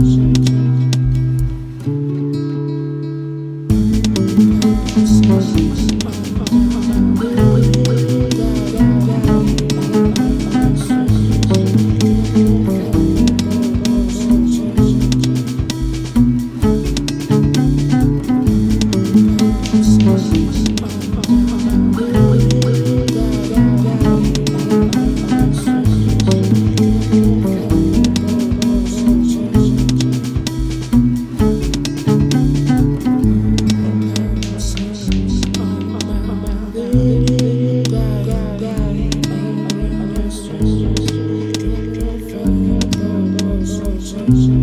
Thank you. Jones.